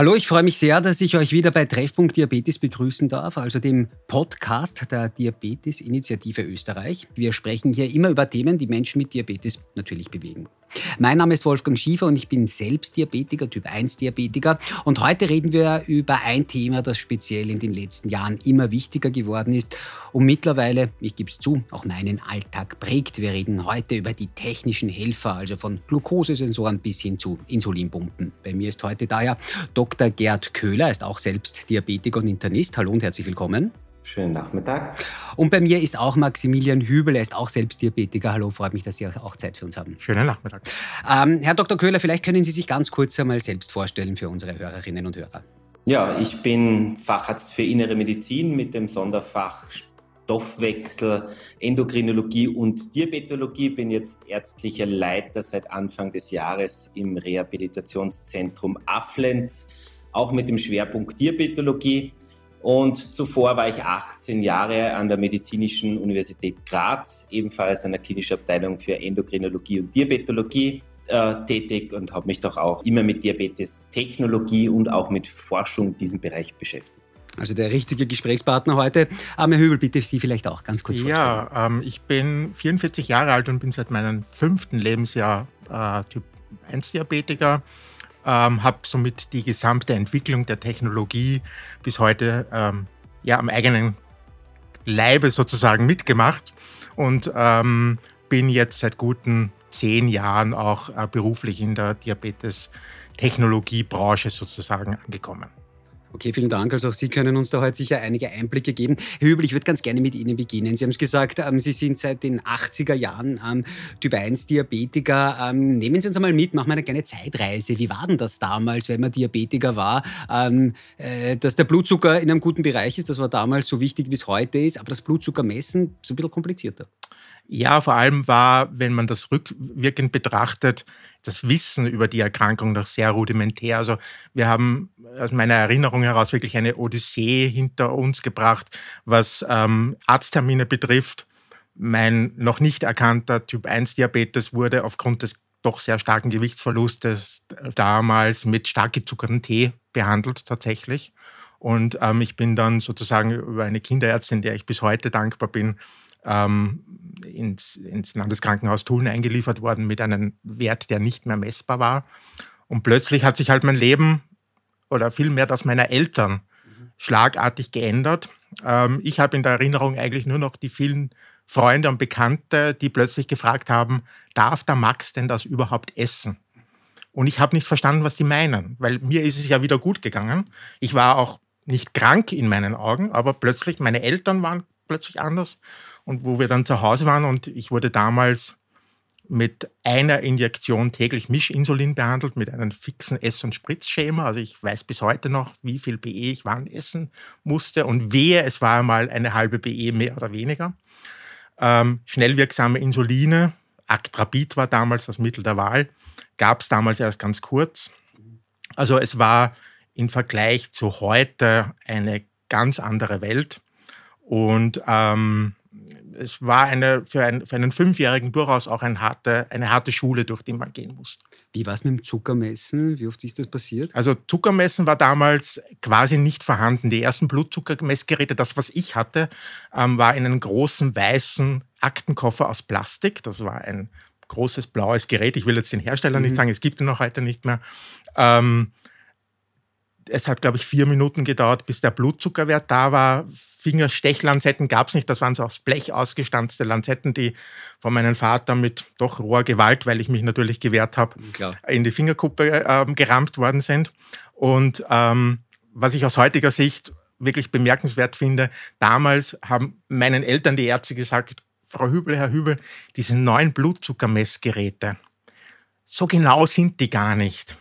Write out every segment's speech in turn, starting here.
Hallo, ich freue mich sehr, dass ich euch wieder bei Treffpunkt Diabetes begrüßen darf, also dem Podcast der Diabetes-Initiative Österreich. Wir sprechen hier immer über Themen, die Menschen mit Diabetes natürlich bewegen. Mein Name ist Wolfgang Schiefer und ich bin selbst Diabetiker, Typ 1 Diabetiker. Und heute reden wir über ein Thema, das speziell in den letzten Jahren immer wichtiger geworden ist und mittlerweile, ich gebe es zu, auch meinen Alltag prägt. Wir reden heute über die technischen Helfer, also von Glukosesensoren bis hin zu Insulinpumpen. Bei mir ist heute daher Dr. Gerd Köhler, er ist auch selbst Diabetiker und Internist. Hallo und herzlich willkommen. Schönen Nachmittag. Und bei mir ist auch Maximilian Hübel, er ist auch selbst Diabetiker. Hallo, freut mich, dass Sie auch Zeit für uns haben. Schönen Nachmittag. Ähm, Herr Dr. Köhler, vielleicht können Sie sich ganz kurz einmal selbst vorstellen für unsere Hörerinnen und Hörer. Ja, ich bin Facharzt für Innere Medizin mit dem Sonderfach Stoffwechsel, Endokrinologie und Diabetologie. Bin jetzt ärztlicher Leiter seit Anfang des Jahres im Rehabilitationszentrum Afflenz, auch mit dem Schwerpunkt Diabetologie. Und zuvor war ich 18 Jahre an der Medizinischen Universität Graz, ebenfalls an der klinischen Abteilung für Endokrinologie und Diabetologie äh, tätig und habe mich doch auch immer mit Diabetes-Technologie und auch mit Forschung in diesem Bereich beschäftigt. Also der richtige Gesprächspartner heute. Arme Hübel, bitte Sie vielleicht auch ganz kurz vorstellen. Ja, ähm, ich bin 44 Jahre alt und bin seit meinem fünften Lebensjahr äh, Typ 1 Diabetiker ähm, habe somit die gesamte Entwicklung der Technologie bis heute ähm, ja, am eigenen Leibe sozusagen mitgemacht und ähm, bin jetzt seit guten zehn Jahren auch äh, beruflich in der Diabetes-Technologiebranche sozusagen angekommen. Okay, vielen Dank. Also auch Sie können uns da heute sicher einige Einblicke geben. Herr Hübel, ich würde ganz gerne mit Ihnen beginnen. Sie haben es gesagt, ähm, Sie sind seit den 80er Jahren ähm, Typ 1 Diabetiker. Ähm, nehmen Sie uns einmal mit, machen wir eine kleine Zeitreise. Wie war denn das damals, wenn man Diabetiker war? Ähm, äh, dass der Blutzucker in einem guten Bereich ist, das war damals so wichtig, wie es heute ist, aber das Blutzuckermessen ist ein bisschen komplizierter. Ja, vor allem war, wenn man das rückwirkend betrachtet, das Wissen über die Erkrankung noch sehr rudimentär. Also wir haben aus meiner Erinnerung heraus wirklich eine Odyssee hinter uns gebracht, was ähm, Arzttermine betrifft. Mein noch nicht erkannter Typ-1-Diabetes wurde aufgrund des doch sehr starken Gewichtsverlustes damals mit stark gezuckerten Tee behandelt tatsächlich. Und ähm, ich bin dann sozusagen über eine Kinderärztin, der ich bis heute dankbar bin, ähm, ins, ins Landeskrankenhaus Tulln eingeliefert worden mit einem Wert, der nicht mehr messbar war. Und plötzlich hat sich halt mein Leben oder vielmehr das meiner Eltern schlagartig geändert. Ähm, ich habe in der Erinnerung eigentlich nur noch die vielen Freunde und Bekannte, die plötzlich gefragt haben, darf der Max denn das überhaupt essen? Und ich habe nicht verstanden, was die meinen, weil mir ist es ja wieder gut gegangen. Ich war auch nicht krank in meinen Augen, aber plötzlich, meine Eltern waren plötzlich anders und wo wir dann zu Hause waren und ich wurde damals mit einer Injektion täglich Mischinsulin behandelt, mit einem fixen Ess- und Spritzschema. Also ich weiß bis heute noch, wie viel BE ich wann essen musste und wehe, es war einmal eine halbe BE mehr oder weniger. Ähm, schnellwirksame Insuline, Actrapid war damals das Mittel der Wahl, gab es damals erst ganz kurz. Also es war im Vergleich zu heute eine ganz andere Welt. Und ähm, es war eine, für, ein, für einen Fünfjährigen durchaus auch ein harte, eine harte Schule, durch die man gehen muss. Wie war es mit dem Zuckermessen? Wie oft ist das passiert? Also Zuckermessen war damals quasi nicht vorhanden. Die ersten Blutzuckermessgeräte, das was ich hatte, ähm, war in einem großen weißen Aktenkoffer aus Plastik. Das war ein großes blaues Gerät. Ich will jetzt den Hersteller mhm. nicht sagen, es gibt ihn noch heute nicht mehr. Ähm, es hat, glaube ich, vier Minuten gedauert, bis der Blutzuckerwert da war. Fingerstechlanzetten gab es nicht. Das waren so aus Blech ausgestanzte Lanzetten, die von meinem Vater mit doch roher Gewalt, weil ich mich natürlich gewehrt habe, in die Fingerkuppe äh, gerammt worden sind. Und ähm, was ich aus heutiger Sicht wirklich bemerkenswert finde, damals haben meinen Eltern die Ärzte gesagt, Frau Hübel, Herr Hübel, diese neuen Blutzuckermessgeräte, so genau sind die gar nicht.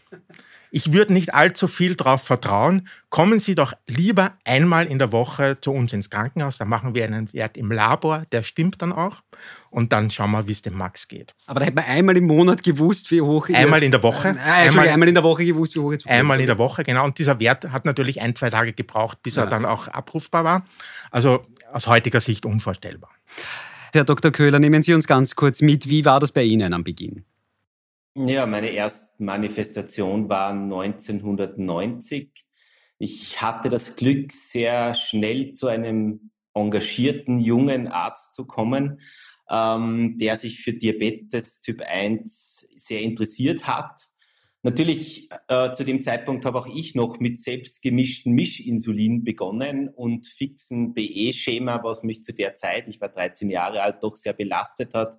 Ich würde nicht allzu viel darauf vertrauen. Kommen Sie doch lieber einmal in der Woche zu uns ins Krankenhaus. Da machen wir einen Wert im Labor, der stimmt dann auch. Und dann schauen wir, wie es dem Max geht. Aber da hätte man einmal im Monat gewusst, wie hoch Einmal jetzt, in der Woche. Äh, einmal, einmal, in der Woche gewusst, wie hoch jetzt Einmal in der Woche, genau. Und dieser Wert hat natürlich ein, zwei Tage gebraucht, bis ja. er dann auch abrufbar war. Also aus heutiger Sicht unvorstellbar. Herr Dr. Köhler, nehmen Sie uns ganz kurz mit. Wie war das bei Ihnen am Beginn? Ja, meine erste Manifestation war 1990. Ich hatte das Glück, sehr schnell zu einem engagierten jungen Arzt zu kommen, ähm, der sich für Diabetes Typ 1 sehr interessiert hat. Natürlich, äh, zu dem Zeitpunkt habe auch ich noch mit selbstgemischten Mischinsulin begonnen und fixen BE-Schema, was mich zu der Zeit, ich war 13 Jahre alt, doch sehr belastet hat.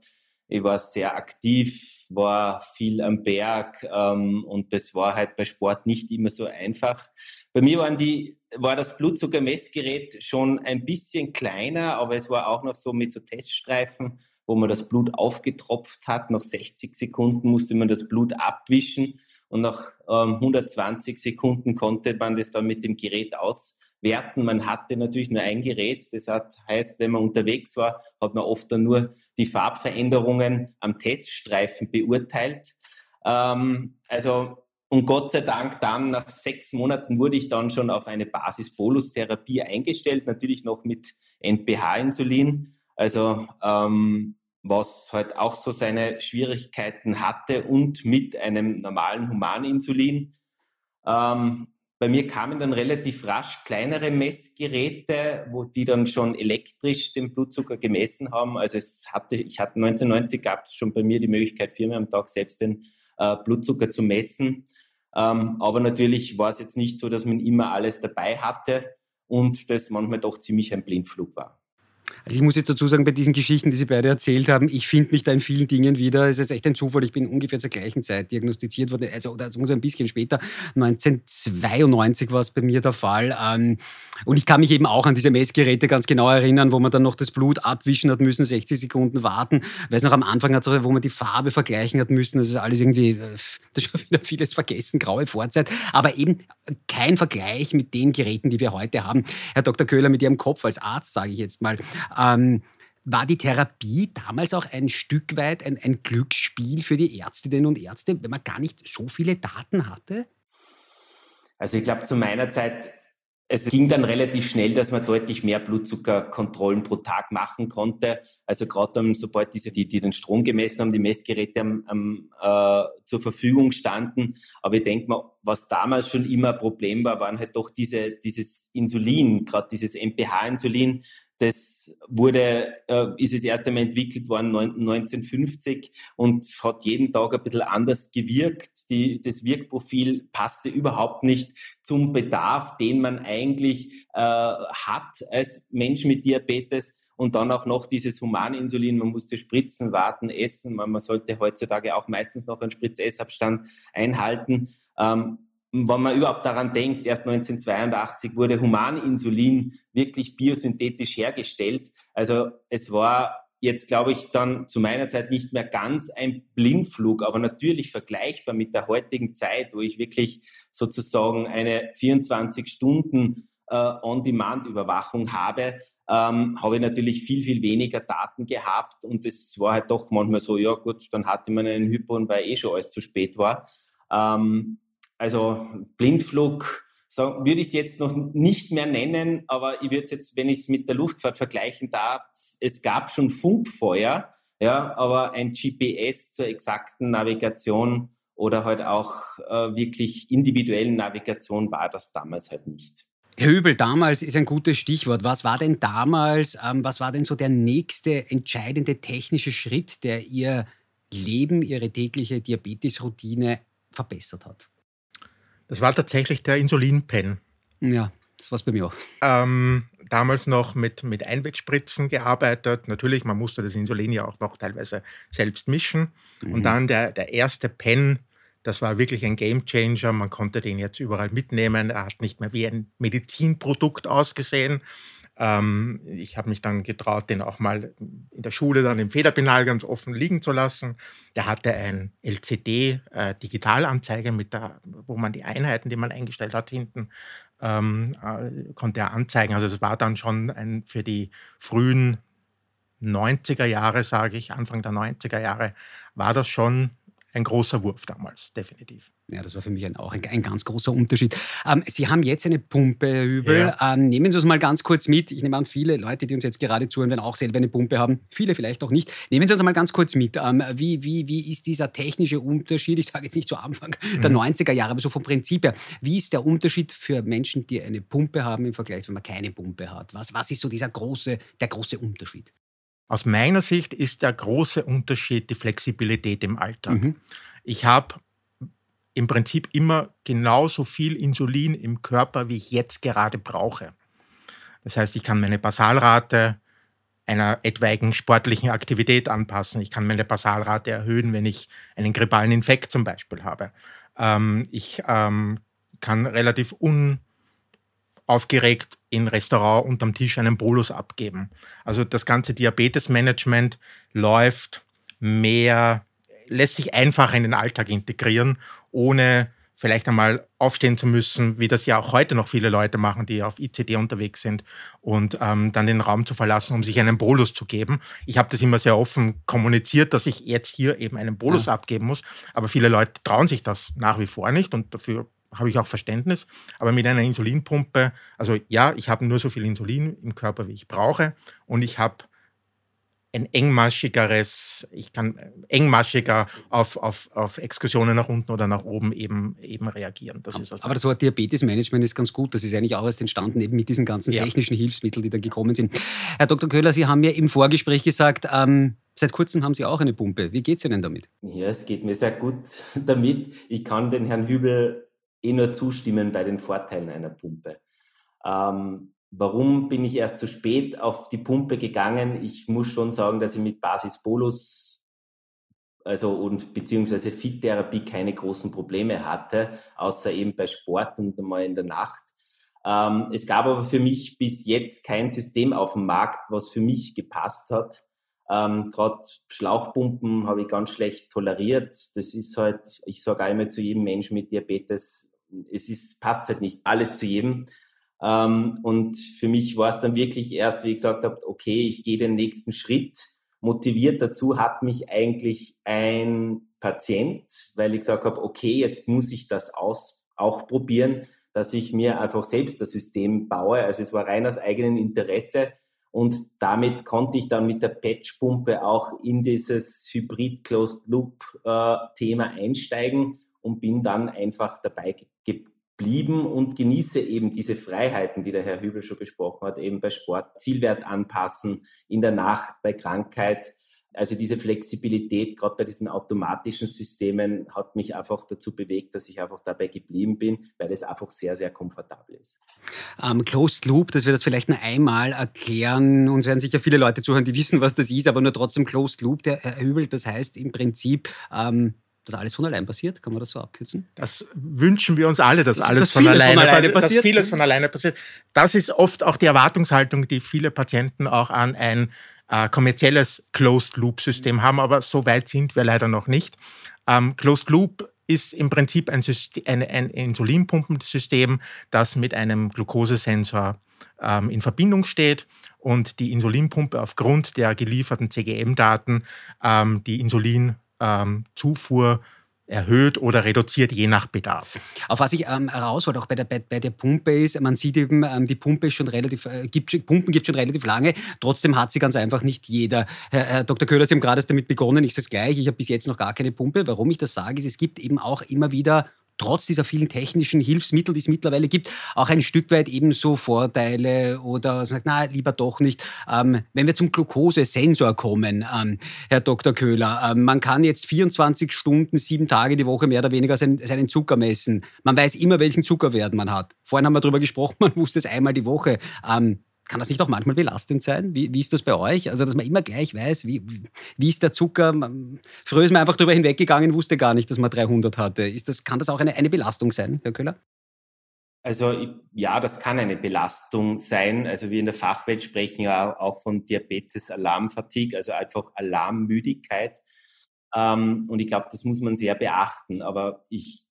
Ich war sehr aktiv, war viel am Berg ähm, und das war halt bei Sport nicht immer so einfach. Bei mir waren die, war das Blutzuckermessgerät schon ein bisschen kleiner, aber es war auch noch so mit so Teststreifen, wo man das Blut aufgetropft hat. Nach 60 Sekunden musste man das Blut abwischen und nach ähm, 120 Sekunden konnte man das dann mit dem Gerät auswerten. Man hatte natürlich nur ein Gerät. Das heißt, wenn man unterwegs war, hat man oft dann nur die Farbveränderungen am Teststreifen beurteilt. Ähm, also und Gott sei Dank dann nach sechs Monaten wurde ich dann schon auf eine Basis-Bolus-Therapie eingestellt, natürlich noch mit NPH-Insulin. Also ähm, was halt auch so seine Schwierigkeiten hatte und mit einem normalen Humaninsulin. Ähm, bei mir kamen dann relativ rasch kleinere Messgeräte, wo die dann schon elektrisch den Blutzucker gemessen haben. Also es hatte, ich hatte 1990 gab es schon bei mir die Möglichkeit, viermal am Tag selbst den äh, Blutzucker zu messen. Ähm, aber natürlich war es jetzt nicht so, dass man immer alles dabei hatte und das manchmal doch ziemlich ein Blindflug war. Also ich muss jetzt dazu sagen, bei diesen Geschichten, die Sie beide erzählt haben, ich finde mich da in vielen Dingen wieder. Es ist echt ein Zufall. Ich bin ungefähr zur gleichen Zeit diagnostiziert worden. Also, das muss ein bisschen später. 1992 war es bei mir der Fall. Ähm, und ich kann mich eben auch an diese Messgeräte ganz genau erinnern, wo man dann noch das Blut abwischen hat müssen, 60 Sekunden warten. Weil es noch am Anfang hat, wo man die Farbe vergleichen hat müssen. Das ist alles irgendwie, äh, das ist schon wieder vieles vergessen, graue Vorzeit. Aber eben kein Vergleich mit den Geräten, die wir heute haben. Herr Dr. Köhler, mit Ihrem Kopf als Arzt, sage ich jetzt mal, ähm, war die Therapie damals auch ein Stück weit ein, ein Glücksspiel für die Ärztinnen und Ärzte, wenn man gar nicht so viele Daten hatte? Also ich glaube, zu meiner Zeit, es ging dann relativ schnell, dass man deutlich mehr Blutzuckerkontrollen pro Tag machen konnte. Also gerade sobald diese, die, die den Strom gemessen haben, die Messgeräte am, am, äh, zur Verfügung standen. Aber ich denke mal, was damals schon immer ein Problem war, waren halt doch diese, dieses Insulin, gerade dieses MPH-Insulin, das wurde, äh, ist das erste Mal entwickelt worden 1950 und hat jeden Tag ein bisschen anders gewirkt. Die, das Wirkprofil passte überhaupt nicht zum Bedarf, den man eigentlich äh, hat als Mensch mit Diabetes. Und dann auch noch dieses Humaninsulin, man musste spritzen, warten, essen. Man, man sollte heutzutage auch meistens noch einen Spritzessabstand einhalten. Ähm, wenn man überhaupt daran denkt, erst 1982 wurde Humaninsulin wirklich biosynthetisch hergestellt. Also es war jetzt, glaube ich, dann zu meiner Zeit nicht mehr ganz ein Blindflug, aber natürlich vergleichbar mit der heutigen Zeit, wo ich wirklich sozusagen eine 24 Stunden äh, On-Demand-Überwachung habe, ähm, habe ich natürlich viel, viel weniger Daten gehabt und es war halt doch manchmal so, ja gut, dann hatte man einen Hypo weil eh schon alles zu spät war. Ähm, also Blindflug so, würde ich es jetzt noch nicht mehr nennen, aber ich würde es jetzt, wenn ich es mit der Luftfahrt vergleichen darf, es gab schon Funkfeuer, ja, aber ein GPS zur exakten Navigation oder halt auch äh, wirklich individuellen Navigation war das damals halt nicht. Herr Hübel, damals ist ein gutes Stichwort. Was war denn damals, ähm, was war denn so der nächste entscheidende technische Schritt, der Ihr Leben, Ihre tägliche Diabetesroutine verbessert hat? Das war tatsächlich der Insulinpen. Ja, das war es bei mir auch. Ähm, damals noch mit, mit Einwegspritzen gearbeitet. Natürlich, man musste das Insulin ja auch noch teilweise selbst mischen. Mhm. Und dann der, der erste Pen, das war wirklich ein Game Changer. Man konnte den jetzt überall mitnehmen. Er hat nicht mehr wie ein Medizinprodukt ausgesehen, ähm, ich habe mich dann getraut, den auch mal in der Schule dann im Federpenal ganz offen liegen zu lassen. Der hatte ein LCD-Digitalanzeige, äh, wo man die Einheiten, die man eingestellt hat, hinten ähm, äh, konnte er anzeigen. Also es war dann schon ein, für die frühen 90er Jahre, sage ich, Anfang der 90er Jahre, war das schon ein großer Wurf damals, definitiv. Ja, das war für mich ein, auch ein, ein ganz großer Unterschied. Ähm, Sie haben jetzt eine Pumpe, Herr Hübel. Ja. Ähm, nehmen Sie uns mal ganz kurz mit. Ich nehme an, viele Leute, die uns jetzt gerade zuhören, werden auch selber eine Pumpe haben. Viele vielleicht auch nicht. Nehmen Sie uns mal ganz kurz mit. Ähm, wie, wie, wie ist dieser technische Unterschied? Ich sage jetzt nicht zu Anfang mhm. der 90er Jahre, aber so vom Prinzip her. Wie ist der Unterschied für Menschen, die eine Pumpe haben im Vergleich, wenn man keine Pumpe hat? Was, was ist so dieser große, der große Unterschied? Aus meiner Sicht ist der große Unterschied die Flexibilität im Alltag. Mhm. Ich habe im Prinzip immer genauso viel Insulin im Körper, wie ich jetzt gerade brauche. Das heißt, ich kann meine Basalrate einer etwaigen sportlichen Aktivität anpassen. Ich kann meine Basalrate erhöhen, wenn ich einen grippalen Infekt zum Beispiel habe. Ähm, ich ähm, kann relativ un aufgeregt in Restaurant unterm Tisch einen Bolus abgeben. Also das ganze Diabetesmanagement läuft mehr, lässt sich einfacher in den Alltag integrieren, ohne vielleicht einmal aufstehen zu müssen, wie das ja auch heute noch viele Leute machen, die auf ICD unterwegs sind und ähm, dann den Raum zu verlassen, um sich einen Bolus zu geben. Ich habe das immer sehr offen kommuniziert, dass ich jetzt hier eben einen Bolus ja. abgeben muss, aber viele Leute trauen sich das nach wie vor nicht und dafür habe ich auch Verständnis. Aber mit einer Insulinpumpe, also ja, ich habe nur so viel Insulin im Körper, wie ich brauche. Und ich habe ein engmaschigeres, ich kann engmaschiger auf, auf, auf Exkursionen nach unten oder nach oben eben, eben reagieren. Das ist also Aber das Wort Diabetesmanagement ist ganz gut. Das ist eigentlich auch erst entstanden eben mit diesen ganzen ja. technischen Hilfsmitteln, die da gekommen sind. Herr Dr. Köhler, Sie haben mir im Vorgespräch gesagt, ähm, Seit kurzem haben Sie auch eine Pumpe. Wie geht es Ihnen damit? Ja, es geht mir sehr gut damit. Ich kann den Herrn Hübel eh nur zustimmen bei den Vorteilen einer Pumpe. Ähm, warum bin ich erst zu spät auf die Pumpe gegangen? Ich muss schon sagen, dass ich mit Basis Bolus also und beziehungsweise Fit-Therapie keine großen Probleme hatte, außer eben bei Sport und einmal in der Nacht. Ähm, es gab aber für mich bis jetzt kein System auf dem Markt, was für mich gepasst hat. Ähm, Gerade Schlauchpumpen habe ich ganz schlecht toleriert. Das ist halt, ich sage einmal zu jedem Menschen mit Diabetes, es ist, passt halt nicht alles zu jedem. Ähm, und für mich war es dann wirklich erst, wie ich gesagt habe, okay, ich gehe den nächsten Schritt. Motiviert dazu hat mich eigentlich ein Patient, weil ich gesagt habe, okay, jetzt muss ich das aus, auch probieren, dass ich mir einfach selbst das System baue. Also es war rein aus eigenem Interesse. Und damit konnte ich dann mit der Patchpumpe auch in dieses Hybrid-Closed-Loop-Thema äh, einsteigen und bin dann einfach dabei geblieben und genieße eben diese Freiheiten, die der Herr Hübel schon besprochen hat, eben bei Sport, Zielwert anpassen, in der Nacht, bei Krankheit. Also diese Flexibilität, gerade bei diesen automatischen Systemen, hat mich einfach dazu bewegt, dass ich einfach dabei geblieben bin, weil es einfach sehr, sehr komfortabel ist. Ähm, Closed Loop, dass wir das vielleicht nur einmal erklären. Uns werden sicher viele Leute zuhören, die wissen, was das ist, aber nur trotzdem Closed Loop, der Herr Hübel, das heißt im Prinzip, ähm, dass alles von allein passiert? Kann man das so abkürzen? Das wünschen wir uns alle, dass das, alles dass von, alleine, von alleine passiert. Dass vieles von alleine passiert. Das ist oft auch die Erwartungshaltung, die viele Patienten auch an ein äh, kommerzielles Closed-Loop-System haben, aber so weit sind wir leider noch nicht. Ähm, Closed Loop ist im Prinzip ein, System, ein, ein Insulinpumpensystem, das mit einem Glukosesensor ähm, in Verbindung steht und die Insulinpumpe aufgrund der gelieferten CGM-Daten ähm, die Insulin ähm, Zufuhr erhöht oder reduziert, je nach Bedarf. Auf was ich ähm, heraus wollte, auch bei der, bei, bei, der Pumpe ist, man sieht eben, ähm, die Pumpe ist schon relativ, äh, gibt, Pumpen gibt schon relativ lange, trotzdem hat sie ganz einfach nicht jeder. Herr, Herr Dr. Köhler, Sie haben gerade damit begonnen, ich sage es gleich, ich habe bis jetzt noch gar keine Pumpe. Warum ich das sage, ist, es gibt eben auch immer wieder trotz dieser vielen technischen Hilfsmittel, die es mittlerweile gibt, auch ein Stück weit ebenso Vorteile oder sagt, na, lieber doch nicht. Ähm, wenn wir zum Glukosesensor kommen, ähm, Herr Dr. Köhler, ähm, man kann jetzt 24 Stunden, sieben Tage die Woche mehr oder weniger seinen, seinen Zucker messen. Man weiß immer, welchen Zuckerwert man hat. Vorhin haben wir darüber gesprochen, man wusste es einmal die Woche. Kann das nicht auch manchmal belastend sein? Wie, wie ist das bei euch? Also, dass man immer gleich weiß, wie, wie ist der Zucker? Früher ist man einfach darüber hinweggegangen, wusste gar nicht, dass man 300 hatte. Ist das, kann das auch eine, eine Belastung sein, Herr Köhler? Also ja, das kann eine Belastung sein. Also wir in der Fachwelt sprechen ja auch von Diabetes-Alarmfatigue, also einfach Alarmmüdigkeit. Ähm, und ich glaube, das muss man sehr beachten. Aber ich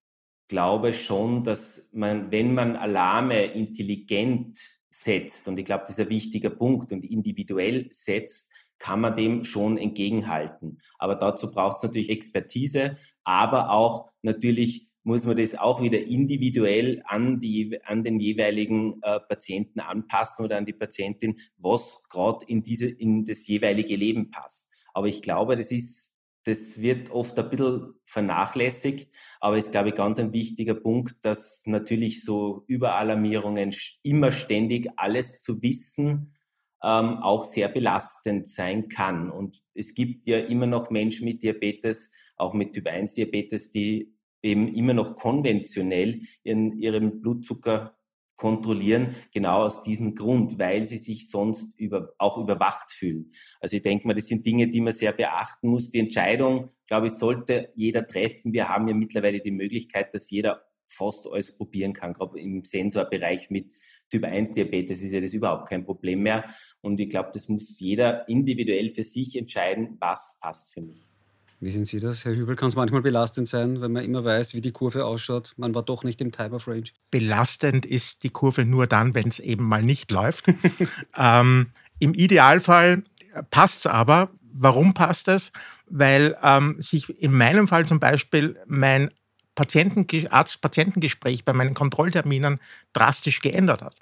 glaube schon, dass man, wenn man Alarme intelligent setzt, und ich glaube, das ist ein wichtiger Punkt, und individuell setzt, kann man dem schon entgegenhalten. Aber dazu braucht es natürlich Expertise, aber auch natürlich muss man das auch wieder individuell an, die, an den jeweiligen äh, Patienten anpassen oder an die Patientin, was gerade in, diese, in das jeweilige Leben passt. Aber ich glaube, das ist, das wird oft ein bisschen vernachlässigt, aber ist, glaube ich, ganz ein wichtiger Punkt, dass natürlich so Überalarmierungen immer ständig alles zu wissen, ähm, auch sehr belastend sein kann. Und es gibt ja immer noch Menschen mit Diabetes, auch mit Typ 1 Diabetes, die eben immer noch konventionell ihren, ihren Blutzucker kontrollieren, genau aus diesem Grund, weil sie sich sonst über, auch überwacht fühlen. Also ich denke mal, das sind Dinge, die man sehr beachten muss. Die Entscheidung, glaube ich, sollte jeder treffen. Wir haben ja mittlerweile die Möglichkeit, dass jeder fast alles probieren kann, gerade im Sensorbereich mit Typ 1 Diabetes ist ja das überhaupt kein Problem mehr. Und ich glaube, das muss jeder individuell für sich entscheiden, was passt für mich. Wie sehen Sie das, Herr Hübel? Kann es manchmal belastend sein, wenn man immer weiß, wie die Kurve ausschaut? Man war doch nicht im Time of Range. Belastend ist die Kurve nur dann, wenn es eben mal nicht läuft. ähm, Im Idealfall passt es aber. Warum passt es? Weil ähm, sich in meinem Fall zum Beispiel mein Patienten, Arzt-Patientengespräch bei meinen Kontrollterminen drastisch geändert hat.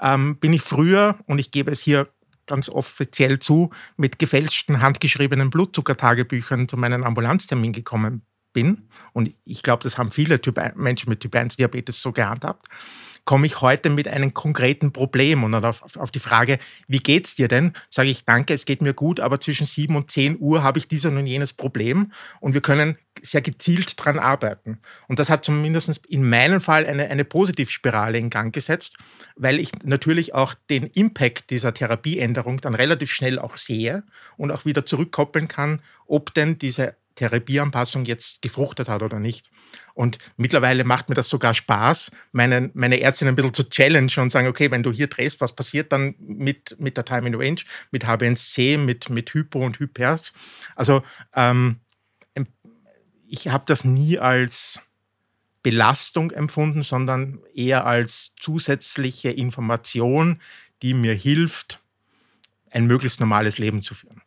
Ähm, bin ich früher, und ich gebe es hier ganz offiziell zu, mit gefälschten, handgeschriebenen Blutzuckertagebüchern zu meinem Ambulanztermin gekommen bin, und ich glaube, das haben viele typ Menschen mit Typ 1 Diabetes so gehandhabt, komme ich heute mit einem konkreten Problem und auf, auf die Frage, wie geht's dir denn, sage ich, danke, es geht mir gut, aber zwischen 7 und 10 Uhr habe ich dieses und jenes Problem und wir können sehr gezielt daran arbeiten. Und das hat zumindest in meinem Fall eine, eine Positivspirale in Gang gesetzt, weil ich natürlich auch den Impact dieser Therapieänderung dann relativ schnell auch sehe und auch wieder zurückkoppeln kann, ob denn diese Therapieanpassung jetzt gefruchtet hat oder nicht. Und mittlerweile macht mir das sogar Spaß, meine, meine Ärztin ein bisschen zu challenge und sagen, okay, wenn du hier drehst, was passiert dann mit, mit der Time in Range, mit HBNC, mit, mit Hypo und Hypers? Also ähm, ich habe das nie als Belastung empfunden, sondern eher als zusätzliche Information, die mir hilft, ein möglichst normales Leben zu führen.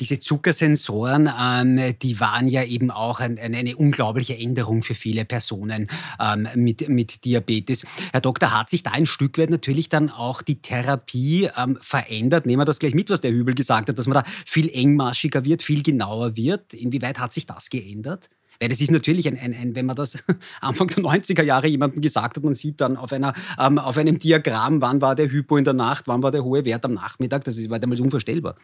Diese Zuckersensoren, ähm, die waren ja eben auch ein, eine unglaubliche Änderung für viele Personen ähm, mit, mit Diabetes. Herr Doktor, hat sich da ein Stück weit natürlich dann auch die Therapie ähm, verändert? Nehmen wir das gleich mit, was der Hübel gesagt hat, dass man da viel engmaschiger wird, viel genauer wird. Inwieweit hat sich das geändert? Weil das ist natürlich ein, ein, ein, wenn man das Anfang der 90er Jahre jemandem gesagt hat, man sieht dann auf, einer, ähm, auf einem Diagramm, wann war der Hypo in der Nacht, wann war der hohe Wert am Nachmittag, das ist, war damals unvorstellbar.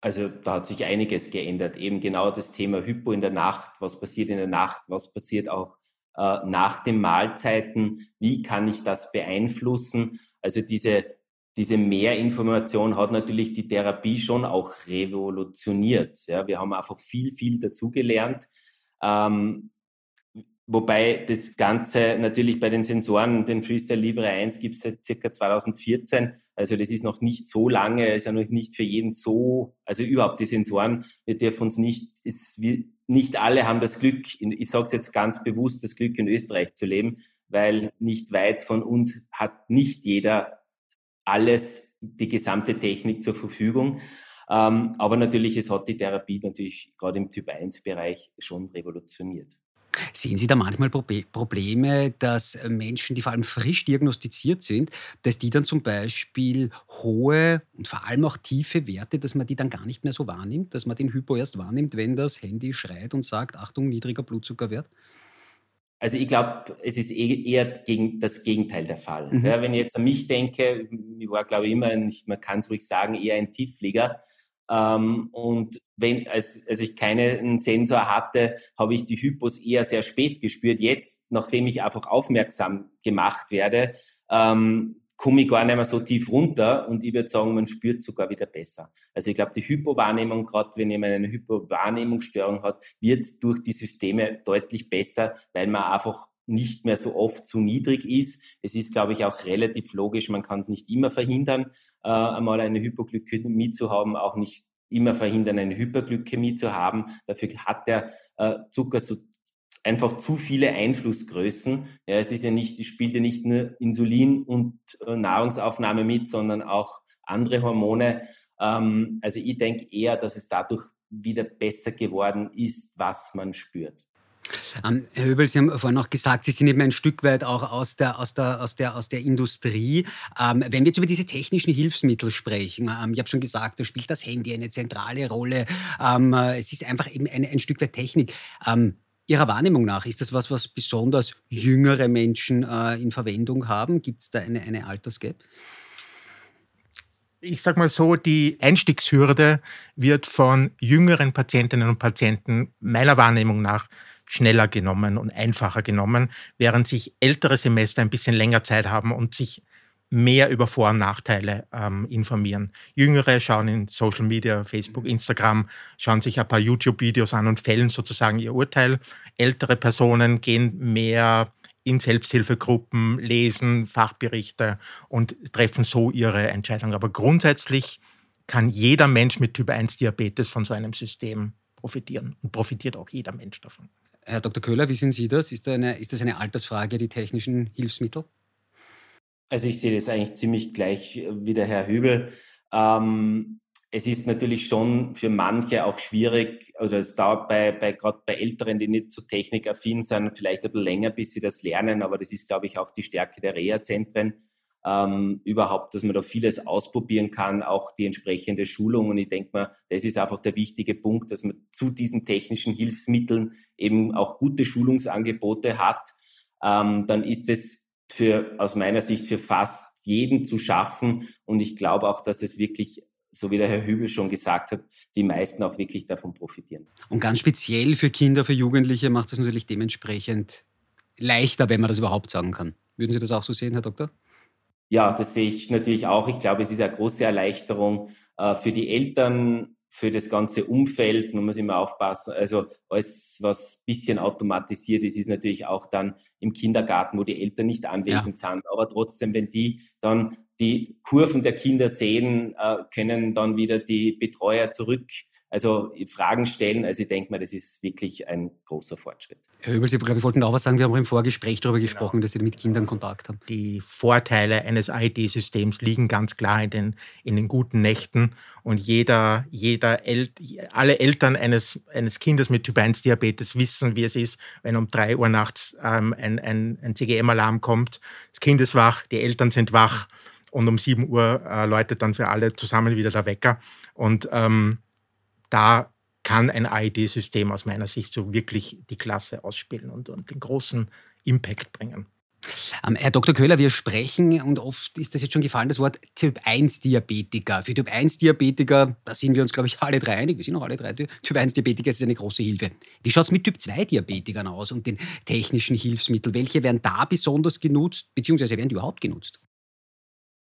Also da hat sich einiges geändert. Eben genau das Thema Hypo in der Nacht. Was passiert in der Nacht? Was passiert auch äh, nach den Mahlzeiten? Wie kann ich das beeinflussen? Also diese, diese Mehrinformation hat natürlich die Therapie schon auch revolutioniert. Ja, wir haben einfach viel, viel dazugelernt. Ähm, Wobei das Ganze natürlich bei den Sensoren, den Freestyle Libre 1 gibt es seit circa 2014. Also das ist noch nicht so lange, ist ja noch nicht für jeden so, also überhaupt die Sensoren, wir dürfen uns nicht, ist, wir, nicht alle haben das Glück, ich sage es jetzt ganz bewusst, das Glück in Österreich zu leben, weil nicht weit von uns hat nicht jeder alles, die gesamte Technik zur Verfügung. Ähm, aber natürlich, es hat die Therapie natürlich gerade im Typ 1 Bereich schon revolutioniert. Sehen Sie da manchmal Probleme, dass Menschen, die vor allem frisch diagnostiziert sind, dass die dann zum Beispiel hohe und vor allem auch tiefe Werte, dass man die dann gar nicht mehr so wahrnimmt, dass man den Hypo erst wahrnimmt, wenn das Handy schreit und sagt, Achtung, niedriger Blutzuckerwert? Also ich glaube, es ist eh, eher gegen das Gegenteil der Fall. Mhm. Ja, wenn ich jetzt an mich denke, ich war, glaube ich, immer, ein, man kann es ruhig sagen, eher ein Tiefflieger. Ähm, und wenn, als, als ich keinen Sensor hatte, habe ich die Hypos eher sehr spät gespürt. Jetzt, nachdem ich einfach aufmerksam gemacht werde, ähm, komme ich gar nicht mehr so tief runter und ich würde sagen, man spürt sogar wieder besser. Also ich glaube, die Hypowahrnehmung, gerade wenn jemand eine Hypowahrnehmungsstörung hat, wird durch die Systeme deutlich besser, weil man einfach nicht mehr so oft zu niedrig ist. Es ist, glaube ich, auch relativ logisch, man kann es nicht immer verhindern, äh, einmal eine Hypoglykämie zu haben, auch nicht immer verhindern, eine Hyperglykämie zu haben. Dafür hat der äh, Zucker so einfach zu viele Einflussgrößen. Ja, es ist ja nicht, es spielt ja nicht nur Insulin und äh, Nahrungsaufnahme mit, sondern auch andere Hormone. Ähm, also ich denke eher, dass es dadurch wieder besser geworden ist, was man spürt. Ähm, Herr Höbel, Sie haben vorhin noch gesagt, Sie sind eben ein Stück weit auch aus der, aus der, aus der, aus der Industrie. Ähm, wenn wir jetzt über diese technischen Hilfsmittel sprechen, ähm, ich habe schon gesagt, da spielt das Handy eine zentrale Rolle. Es ist einfach eben ein, ein Stück weit Technik. Ihrer Wahrnehmung nach, ist das was, was besonders jüngere Menschen äh, in Verwendung haben? Gibt es da eine, eine Altersgap? ich sage mal so, die Einstiegshürde wird von jüngeren Patientinnen und Patienten meiner Wahrnehmung nach schneller genommen und einfacher genommen, während sich ältere Semester ein bisschen länger Zeit haben und sich mehr über Vor- und Nachteile ähm, informieren. Jüngere schauen in Social Media, Facebook, Instagram, schauen sich ein paar YouTube-Videos an und fällen sozusagen ihr Urteil. Ältere Personen gehen mehr in Selbsthilfegruppen, lesen Fachberichte und treffen so ihre Entscheidung. Aber grundsätzlich kann jeder Mensch mit Typ 1 Diabetes von so einem System profitieren und profitiert auch jeder Mensch davon. Herr Dr. Köhler, wie sehen Sie das? Ist, da eine, ist das eine Altersfrage, die technischen Hilfsmittel? Also ich sehe das eigentlich ziemlich gleich wie der Herr Hübel. Ähm, es ist natürlich schon für manche auch schwierig, oder es dauert bei, bei gerade bei Älteren, die nicht so technikaffin sind, vielleicht ein bisschen länger, bis sie das lernen, aber das ist, glaube ich, auch die Stärke der Reha-Zentren ähm, überhaupt, dass man da vieles ausprobieren kann, auch die entsprechende Schulung. Und ich denke mal, das ist einfach der wichtige Punkt, dass man zu diesen technischen Hilfsmitteln eben auch gute Schulungsangebote hat. Ähm, dann ist es für, aus meiner Sicht für fast jeden zu schaffen. Und ich glaube auch, dass es wirklich so wie der Herr Hübel schon gesagt hat, die meisten auch wirklich davon profitieren. Und ganz speziell für Kinder, für Jugendliche macht es natürlich dementsprechend leichter, wenn man das überhaupt sagen kann. Würden Sie das auch so sehen, Herr Doktor? Ja, das sehe ich natürlich auch. Ich glaube, es ist eine große Erleichterung äh, für die Eltern, für das ganze Umfeld. Man muss immer aufpassen. Also alles, was bisschen automatisiert ist, ist natürlich auch dann im Kindergarten, wo die Eltern nicht anwesend ja. sind. Aber trotzdem, wenn die dann die Kurven der Kinder sehen, äh, können dann wieder die Betreuer zurück also Fragen stellen. Also ich denke mal, das ist wirklich ein großer Fortschritt. Herr Übel, Sie wollten auch was sagen. Wir haben auch im Vorgespräch darüber genau. gesprochen, dass Sie mit Kindern Kontakt haben. Die Vorteile eines IT-Systems liegen ganz klar in den, in den guten Nächten. Und jeder, jeder El alle Eltern eines, eines Kindes mit Typ-1-Diabetes wissen, wie es ist, wenn um drei Uhr nachts ähm, ein, ein, ein CGM-Alarm kommt. Das Kind ist wach, die Eltern sind wach und um 7 Uhr äh, läutet dann für alle zusammen wieder der Wecker. Und ähm, da kann ein AED-System aus meiner Sicht so wirklich die Klasse ausspielen und, und den großen Impact bringen. Ähm, Herr Dr. Köhler, wir sprechen, und oft ist das jetzt schon gefallen, das Wort Typ-1-Diabetiker. Für Typ-1-Diabetiker, da sind wir uns, glaube ich, alle drei einig, wir sind auch alle drei Typ-1-Diabetiker, ist eine große Hilfe. Wie schaut es mit Typ-2-Diabetikern aus und den technischen Hilfsmitteln? Welche werden da besonders genutzt, beziehungsweise werden die überhaupt genutzt?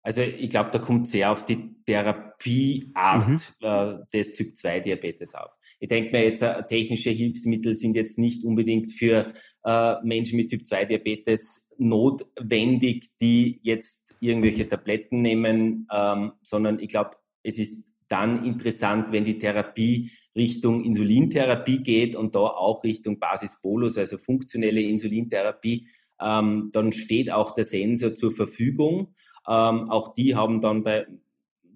Also ich glaube, da kommt sehr auf die Therapieart mhm. äh, des Typ-2-Diabetes auf. Ich denke mir jetzt, äh, technische Hilfsmittel sind jetzt nicht unbedingt für äh, Menschen mit Typ-2-Diabetes notwendig, die jetzt irgendwelche Tabletten nehmen, ähm, sondern ich glaube, es ist dann interessant, wenn die Therapie Richtung Insulintherapie geht und da auch Richtung Basisbolus, also funktionelle Insulintherapie, ähm, dann steht auch der Sensor zur Verfügung. Ähm, auch die haben dann bei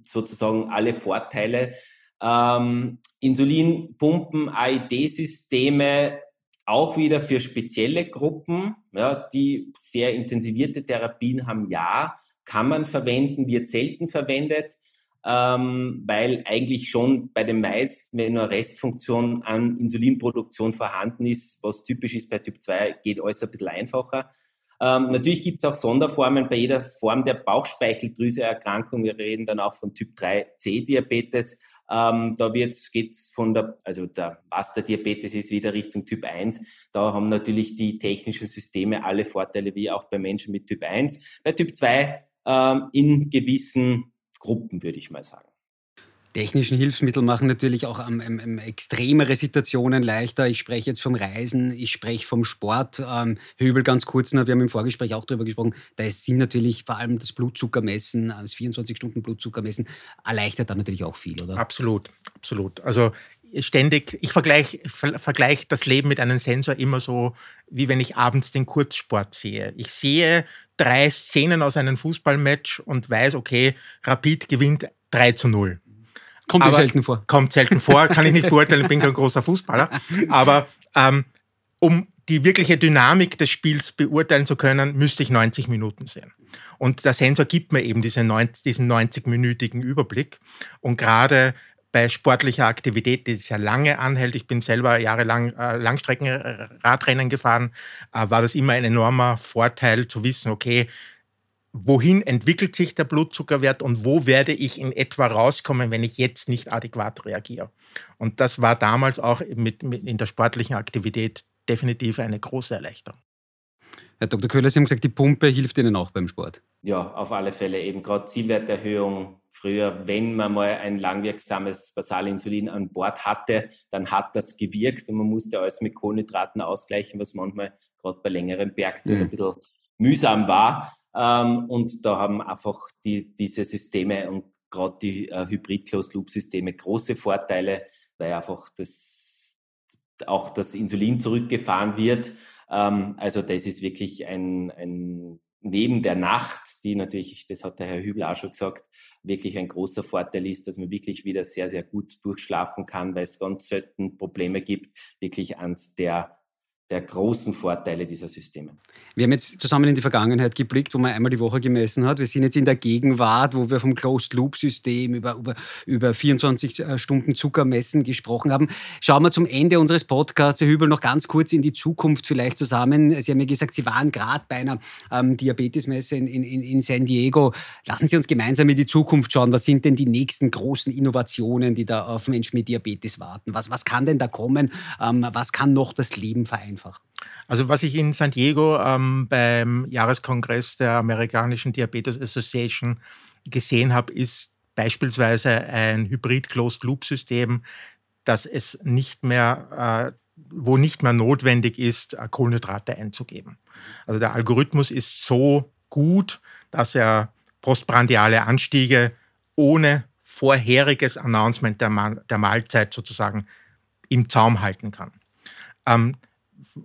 sozusagen alle Vorteile. Ähm, Insulinpumpen, AID-Systeme, auch wieder für spezielle Gruppen, ja, die sehr intensivierte Therapien haben, ja, kann man verwenden, wird selten verwendet, ähm, weil eigentlich schon bei den meisten, wenn eine Restfunktion an Insulinproduktion vorhanden ist, was typisch ist bei Typ 2, geht alles ein bisschen einfacher. Ähm, natürlich gibt es auch Sonderformen bei jeder Form der Bauchspeicheldrüseerkrankung. Wir reden dann auch von Typ 3C-Diabetes. Ähm, da geht es von der, also der Master-Diabetes ist wieder Richtung Typ 1. Da haben natürlich die technischen Systeme alle Vorteile, wie auch bei Menschen mit Typ 1. Bei Typ 2 ähm, in gewissen Gruppen, würde ich mal sagen technischen Hilfsmittel machen natürlich auch ähm, ähm, extremere Situationen leichter. Ich spreche jetzt vom Reisen, ich spreche vom Sport. Ähm, Höbel ganz kurz, wir haben im Vorgespräch auch darüber gesprochen, da sind natürlich vor allem das Blutzuckermessen, das 24-Stunden-Blutzuckermessen, erleichtert dann natürlich auch viel, oder? Absolut, absolut. Also ständig, ich vergleiche vergleich das Leben mit einem Sensor immer so, wie wenn ich abends den Kurzsport sehe. Ich sehe drei Szenen aus einem Fußballmatch und weiß, okay, Rapid gewinnt 3 zu 0 Kommt aber selten vor. Kommt selten vor, kann ich nicht beurteilen, ich bin kein großer Fußballer. Aber ähm, um die wirkliche Dynamik des Spiels beurteilen zu können, müsste ich 90 Minuten sehen. Und der Sensor gibt mir eben diese 90, diesen 90-minütigen Überblick. Und gerade bei sportlicher Aktivität, die sehr lange anhält, ich bin selber jahrelang äh, Langstreckenradrennen gefahren, äh, war das immer ein enormer Vorteil zu wissen, okay, wohin entwickelt sich der Blutzuckerwert und wo werde ich in etwa rauskommen, wenn ich jetzt nicht adäquat reagiere. Und das war damals auch mit, mit in der sportlichen Aktivität definitiv eine große Erleichterung. Herr Dr. Köhler, Sie haben gesagt, die Pumpe hilft Ihnen auch beim Sport. Ja, auf alle Fälle. Eben gerade Zielwerterhöhung. Früher, wenn man mal ein langwirksames Basalinsulin an Bord hatte, dann hat das gewirkt und man musste alles mit Kohlenhydraten ausgleichen, was manchmal gerade bei längeren Bergtouren mhm. ein bisschen mühsam war. Ähm, und da haben einfach die, diese Systeme und gerade die äh, Hybrid-Closed-Loop-Systeme große Vorteile, weil einfach das, auch das Insulin zurückgefahren wird. Ähm, also das ist wirklich ein, ein neben der Nacht, die natürlich, das hat der Herr Hübel auch schon gesagt, wirklich ein großer Vorteil ist, dass man wirklich wieder sehr, sehr gut durchschlafen kann, weil es ganz selten Probleme gibt, wirklich ans der der großen Vorteile dieser Systeme. Wir haben jetzt zusammen in die Vergangenheit geblickt, wo man einmal die Woche gemessen hat. Wir sind jetzt in der Gegenwart, wo wir vom Closed-Loop-System über, über, über 24 äh, Stunden Zuckermessen gesprochen haben. Schauen wir zum Ende unseres Podcasts, Herr Hübel, noch ganz kurz in die Zukunft vielleicht zusammen. Sie haben ja gesagt, Sie waren gerade bei einer ähm, Diabetesmesse in, in, in San Diego. Lassen Sie uns gemeinsam in die Zukunft schauen. Was sind denn die nächsten großen Innovationen, die da auf Menschen mit Diabetes warten? Was, was kann denn da kommen? Ähm, was kann noch das Leben vereinfachen? Einfach. Also was ich in San Diego ähm, beim Jahreskongress der Amerikanischen Diabetes Association gesehen habe, ist beispielsweise ein Hybrid-Closed-Loop-System, dass es nicht mehr, äh, wo nicht mehr notwendig ist, äh, Kohlenhydrate einzugeben. Also der Algorithmus ist so gut, dass er postprandiale Anstiege ohne vorheriges Announcement der, der Mahlzeit sozusagen im Zaum halten kann. Ähm,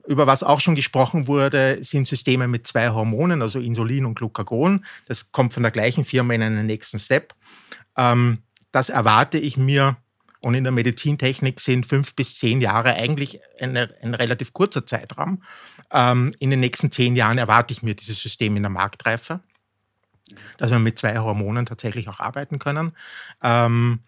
über was auch schon gesprochen wurde, sind Systeme mit zwei Hormonen, also Insulin und Glucagon. Das kommt von der gleichen Firma in einen nächsten Step. Ähm, das erwarte ich mir. Und in der Medizintechnik sind fünf bis zehn Jahre eigentlich eine, ein relativ kurzer Zeitraum. Ähm, in den nächsten zehn Jahren erwarte ich mir dieses System in der Marktreife, dass wir mit zwei Hormonen tatsächlich auch arbeiten können. Ähm,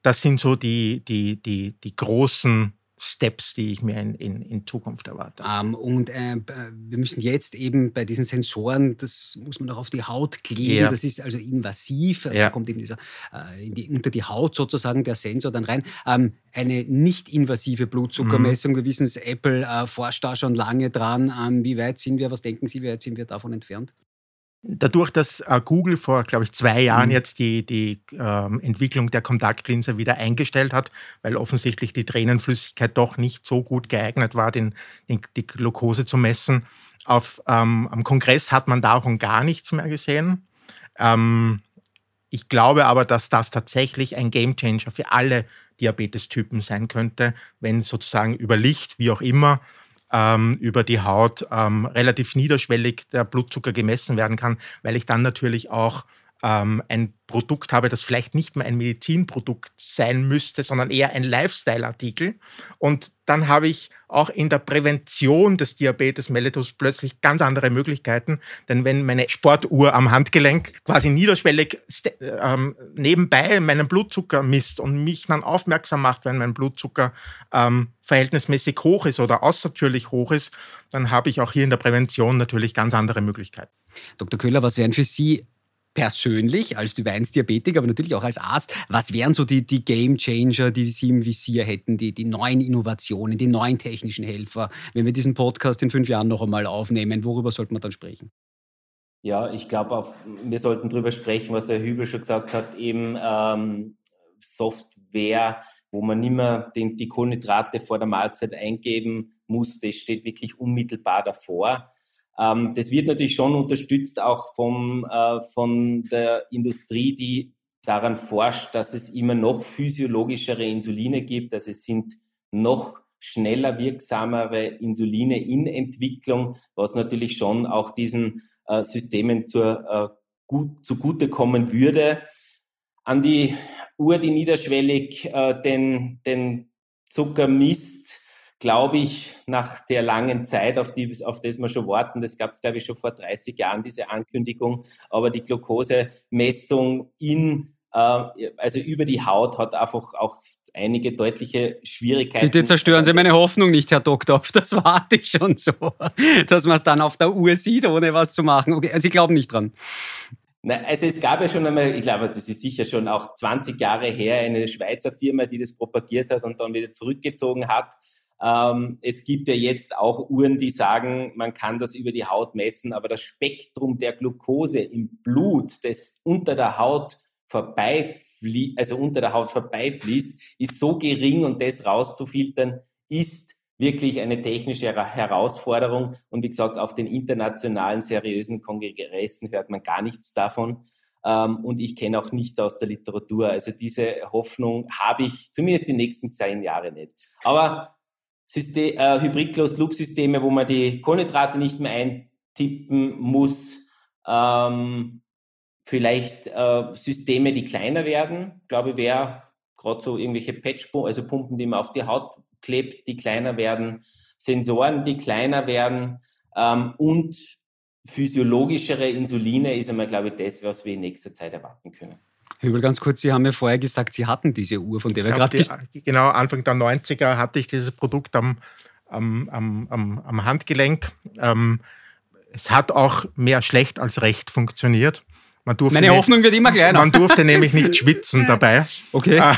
das sind so die, die, die, die großen Steps, die ich mir in, in, in Zukunft erwarte. Um, ähm, und äh, wir müssen jetzt eben bei diesen Sensoren, das muss man auch auf die Haut kleben, ja. das ist also invasiv, ja. da kommt eben dieser, äh, die, unter die Haut sozusagen der Sensor dann rein. Ähm, eine nicht invasive Blutzuckermessung, mhm. wir wissen es, Apple äh, forscht da schon lange dran. Ähm, wie weit sind wir, was denken Sie, wie weit sind wir davon entfernt? Dadurch, dass äh, Google vor, glaube ich, zwei Jahren mhm. jetzt die, die ähm, Entwicklung der Kontaktlinse wieder eingestellt hat, weil offensichtlich die Tränenflüssigkeit doch nicht so gut geeignet war, den, den die Glucose zu messen. Auf, ähm, am Kongress hat man davon gar nichts mehr gesehen. Ähm, ich glaube aber, dass das tatsächlich ein Gamechanger für alle Diabetestypen sein könnte, wenn sozusagen über Licht, wie auch immer, ähm, über die Haut ähm, relativ niederschwellig der Blutzucker gemessen werden kann, weil ich dann natürlich auch ähm, ein Produkt habe, das vielleicht nicht mehr ein Medizinprodukt sein müsste, sondern eher ein Lifestyle-Artikel. Und dann habe ich auch in der Prävention des Diabetes mellitus plötzlich ganz andere Möglichkeiten. Denn wenn meine Sportuhr am Handgelenk quasi niederschwellig ähm, nebenbei meinen Blutzucker misst und mich dann aufmerksam macht, wenn mein Blutzucker ähm, verhältnismäßig hoch ist oder außertürlich hoch ist, dann habe ich auch hier in der Prävention natürlich ganz andere Möglichkeiten. Dr. Köhler, was wären für Sie persönlich als Typ 1 Diabetiker, aber natürlich auch als Arzt, was wären so die, die Game Changer, die Sie im Visier hätten, die, die neuen Innovationen, die neuen technischen Helfer? Wenn wir diesen Podcast in fünf Jahren noch einmal aufnehmen, worüber sollten wir dann sprechen? Ja, ich glaube, wir sollten darüber sprechen, was der Hübel schon gesagt hat, eben ähm, Software, wo man nicht mehr den, die Kohlenhydrate vor der Mahlzeit eingeben muss, das steht wirklich unmittelbar davor. Ähm, das wird natürlich schon unterstützt auch vom, äh, von der Industrie, die daran forscht, dass es immer noch physiologischere Insuline gibt. Also es sind noch schneller wirksamere Insuline in Entwicklung, was natürlich schon auch diesen äh, Systemen zur, äh, gut, zugutekommen würde. an die Uhr, die niederschwellig äh, den, den Zucker misst, glaube ich, nach der langen Zeit, auf, die, auf das wir schon warten, das gab es, glaube ich, schon vor 30 Jahren, diese Ankündigung, aber die Glukosemessung in äh, also über die Haut hat einfach auch einige deutliche Schwierigkeiten. Bitte zerstören Sie meine Hoffnung nicht, Herr Doktor. Das warte ich schon so, dass man es dann auf der Uhr sieht, ohne was zu machen. Okay, also Sie glauben nicht dran. Na, also es gab ja schon einmal, ich glaube, das ist sicher schon auch 20 Jahre her, eine Schweizer Firma, die das propagiert hat und dann wieder zurückgezogen hat. Ähm, es gibt ja jetzt auch Uhren, die sagen, man kann das über die Haut messen, aber das Spektrum der Glucose im Blut, das unter der Haut vorbeifließt, also unter der Haut vorbeifließt, ist so gering und das rauszufiltern ist wirklich eine technische Herausforderung. Und wie gesagt, auf den internationalen seriösen Kongressen hört man gar nichts davon. Ähm, und ich kenne auch nichts aus der Literatur. Also diese Hoffnung habe ich zumindest die nächsten zehn Jahre nicht. Aber System, äh, Hybrid-Closed-Loop-Systeme, wo man die Kohlenhydrate nicht mehr eintippen muss, ähm, vielleicht äh, Systeme, die kleiner werden, glaube ich, wäre gerade so irgendwelche Patch, also Pumpen, die man auf die Haut klebt, die kleiner werden, Sensoren, die kleiner werden. Ähm, und physiologischere Insuline ist einmal, glaube ich, das, was wir in nächster Zeit erwarten können. Hübel, ganz kurz, Sie haben ja vorher gesagt, Sie hatten diese Uhr, von der wir gerade... Genau, Anfang der 90er hatte ich dieses Produkt am, am, am, am Handgelenk. Ähm, es hat auch mehr schlecht als recht funktioniert. Meine nicht, Hoffnung wird immer kleiner. Man durfte nämlich nicht schwitzen dabei. Okay. Äh,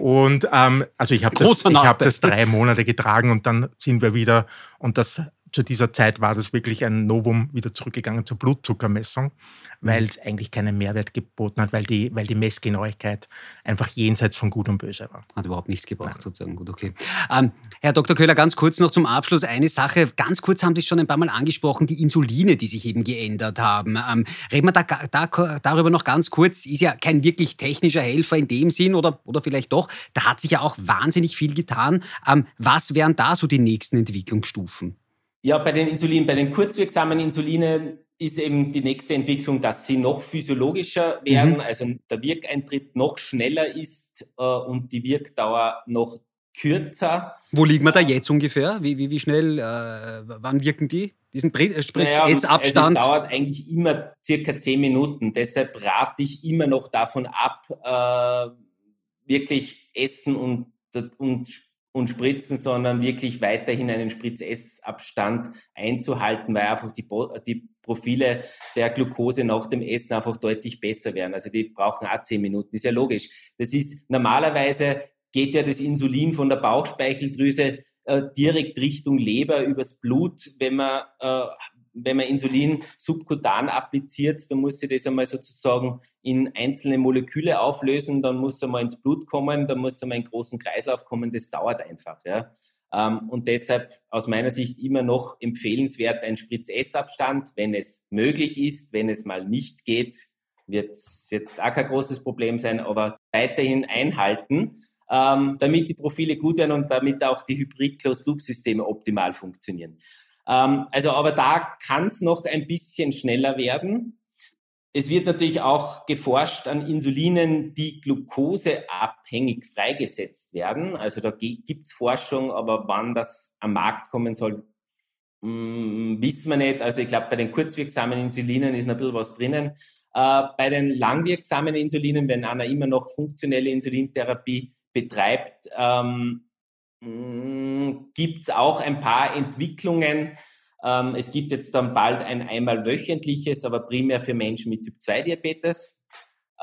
und ähm, also ich habe das, hab das drei Monate getragen und dann sind wir wieder und das zu dieser Zeit war das wirklich ein Novum, wieder zurückgegangen zur Blutzuckermessung, weil es eigentlich keinen Mehrwert geboten hat, weil die, weil die Messgenauigkeit einfach jenseits von Gut und Böse war. Hat überhaupt nichts gebracht, Nein. sozusagen. Gut, okay. Ähm, Herr Dr. Köhler, ganz kurz noch zum Abschluss eine Sache. Ganz kurz haben Sie es schon ein paar Mal angesprochen, die Insuline, die sich eben geändert haben. Ähm, reden wir da, da, darüber noch ganz kurz. Ist ja kein wirklich technischer Helfer in dem Sinn oder, oder vielleicht doch. Da hat sich ja auch wahnsinnig viel getan. Ähm, was wären da so die nächsten Entwicklungsstufen? Ja, bei den Insulinen, bei den kurzwirksamen Insulinen ist eben die nächste Entwicklung, dass sie noch physiologischer werden, mhm. also der Wirkeintritt noch schneller ist äh, und die Wirkdauer noch kürzer. Wo liegen wir da jetzt ungefähr? Wie, wie, wie schnell, äh, wann wirken die? Diesen äh, Spritzabstand? Naja, es dauert eigentlich immer circa zehn Minuten. Deshalb rate ich immer noch davon ab, äh, wirklich essen und, und und spritzen, sondern wirklich weiterhin einen Spritz-Ess-Abstand einzuhalten, weil einfach die, die Profile der Glucose nach dem Essen einfach deutlich besser werden. Also die brauchen auch zehn Minuten, ist ja logisch. Das ist normalerweise geht ja das Insulin von der Bauchspeicheldrüse äh, direkt Richtung Leber übers Blut, wenn man äh, wenn man Insulin subkutan appliziert, dann muss sie das einmal sozusagen in einzelne Moleküle auflösen, dann muss er mal ins Blut kommen, dann muss er mal in großen Kreislauf kommen, das dauert einfach. Ja. Ähm, und deshalb aus meiner Sicht immer noch empfehlenswert ein Spritz-Ess-Abstand, wenn es möglich ist. Wenn es mal nicht geht, wird es jetzt auch kein großes Problem sein, aber weiterhin einhalten, ähm, damit die Profile gut werden und damit auch die Hybrid-Closed-Loop-Systeme optimal funktionieren. Ähm, also, aber da kann es noch ein bisschen schneller werden. Es wird natürlich auch geforscht an Insulinen, die glukoseabhängig freigesetzt werden. Also da gibt es Forschung, aber wann das am Markt kommen soll, mh, mm, wissen wir nicht. Also ich glaube, bei den kurzwirksamen Insulinen ist noch ein bisschen was drinnen. Äh, bei den langwirksamen Insulinen, wenn einer immer noch funktionelle Insulintherapie betreibt, ähm, hm, gibt es auch ein paar Entwicklungen. Ähm, es gibt jetzt dann bald ein einmal wöchentliches, aber primär für Menschen mit Typ-2-Diabetes.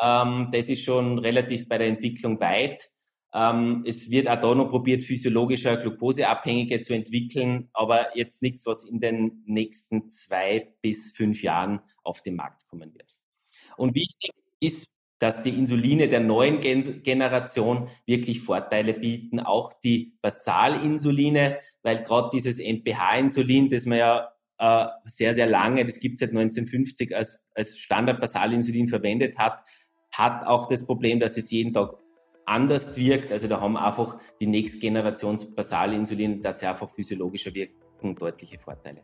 Ähm, das ist schon relativ bei der Entwicklung weit. Ähm, es wird auch da noch probiert, physiologischer Glukoseabhängige zu entwickeln, aber jetzt nichts, was in den nächsten zwei bis fünf Jahren auf den Markt kommen wird. Und wichtig ist dass die Insuline der neuen Gen Generation wirklich Vorteile bieten, auch die Basalinsuline, weil gerade dieses NPH-Insulin, das man ja äh, sehr, sehr lange, das gibt seit 1950 als, als Standard-Basalinsulin verwendet hat, hat auch das Problem, dass es jeden Tag anders wirkt. Also da haben einfach die nächste Generation Basalinsulin, dass sie einfach physiologischer wirken, deutliche Vorteile.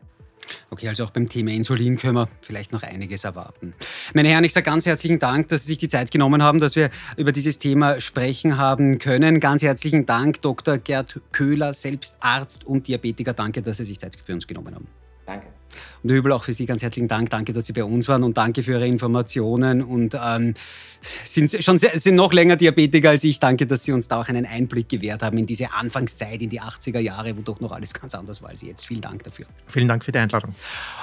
Okay, also auch beim Thema Insulin können wir vielleicht noch einiges erwarten. Meine Herren, ich sage ganz herzlichen Dank, dass Sie sich die Zeit genommen haben, dass wir über dieses Thema sprechen haben können. Ganz herzlichen Dank, Dr. Gerd Köhler, selbst Arzt und Diabetiker. Danke, dass Sie sich Zeit für uns genommen haben. Danke. Und Hübel, auch für Sie ganz herzlichen Dank. Danke, dass Sie bei uns waren und danke für Ihre Informationen. Und ähm, sind schon sehr, sind noch länger Diabetiker als ich. Danke, dass Sie uns da auch einen Einblick gewährt haben in diese Anfangszeit, in die 80er Jahre, wo doch noch alles ganz anders war als jetzt. Vielen Dank dafür. Vielen Dank für die Einladung.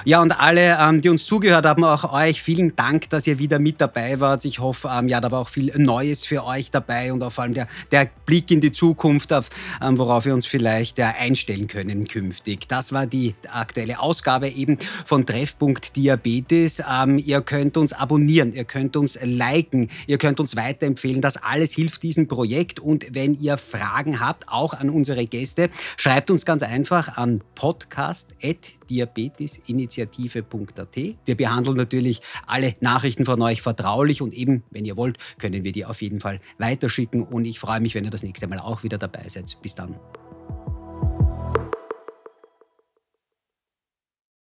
Ja, und alle, ähm, die uns zugehört haben, auch euch, vielen Dank, dass ihr wieder mit dabei wart. Ich hoffe, ähm, ja, da war auch viel Neues für euch dabei und auch vor allem der, der Blick in die Zukunft, auf, ähm, worauf wir uns vielleicht äh, einstellen können künftig. Das war die aktuelle Ausgabe eben von Treffpunkt Diabetes. Ähm, ihr könnt uns abonnieren, ihr könnt uns liken, ihr könnt uns weiterempfehlen. Das alles hilft diesem Projekt. Und wenn ihr Fragen habt, auch an unsere Gäste, schreibt uns ganz einfach an podcast.diabetesinitiative.at. Wir behandeln natürlich alle Nachrichten von euch vertraulich und eben, wenn ihr wollt, können wir die auf jeden Fall weiterschicken. Und ich freue mich, wenn ihr das nächste Mal auch wieder dabei seid. Bis dann.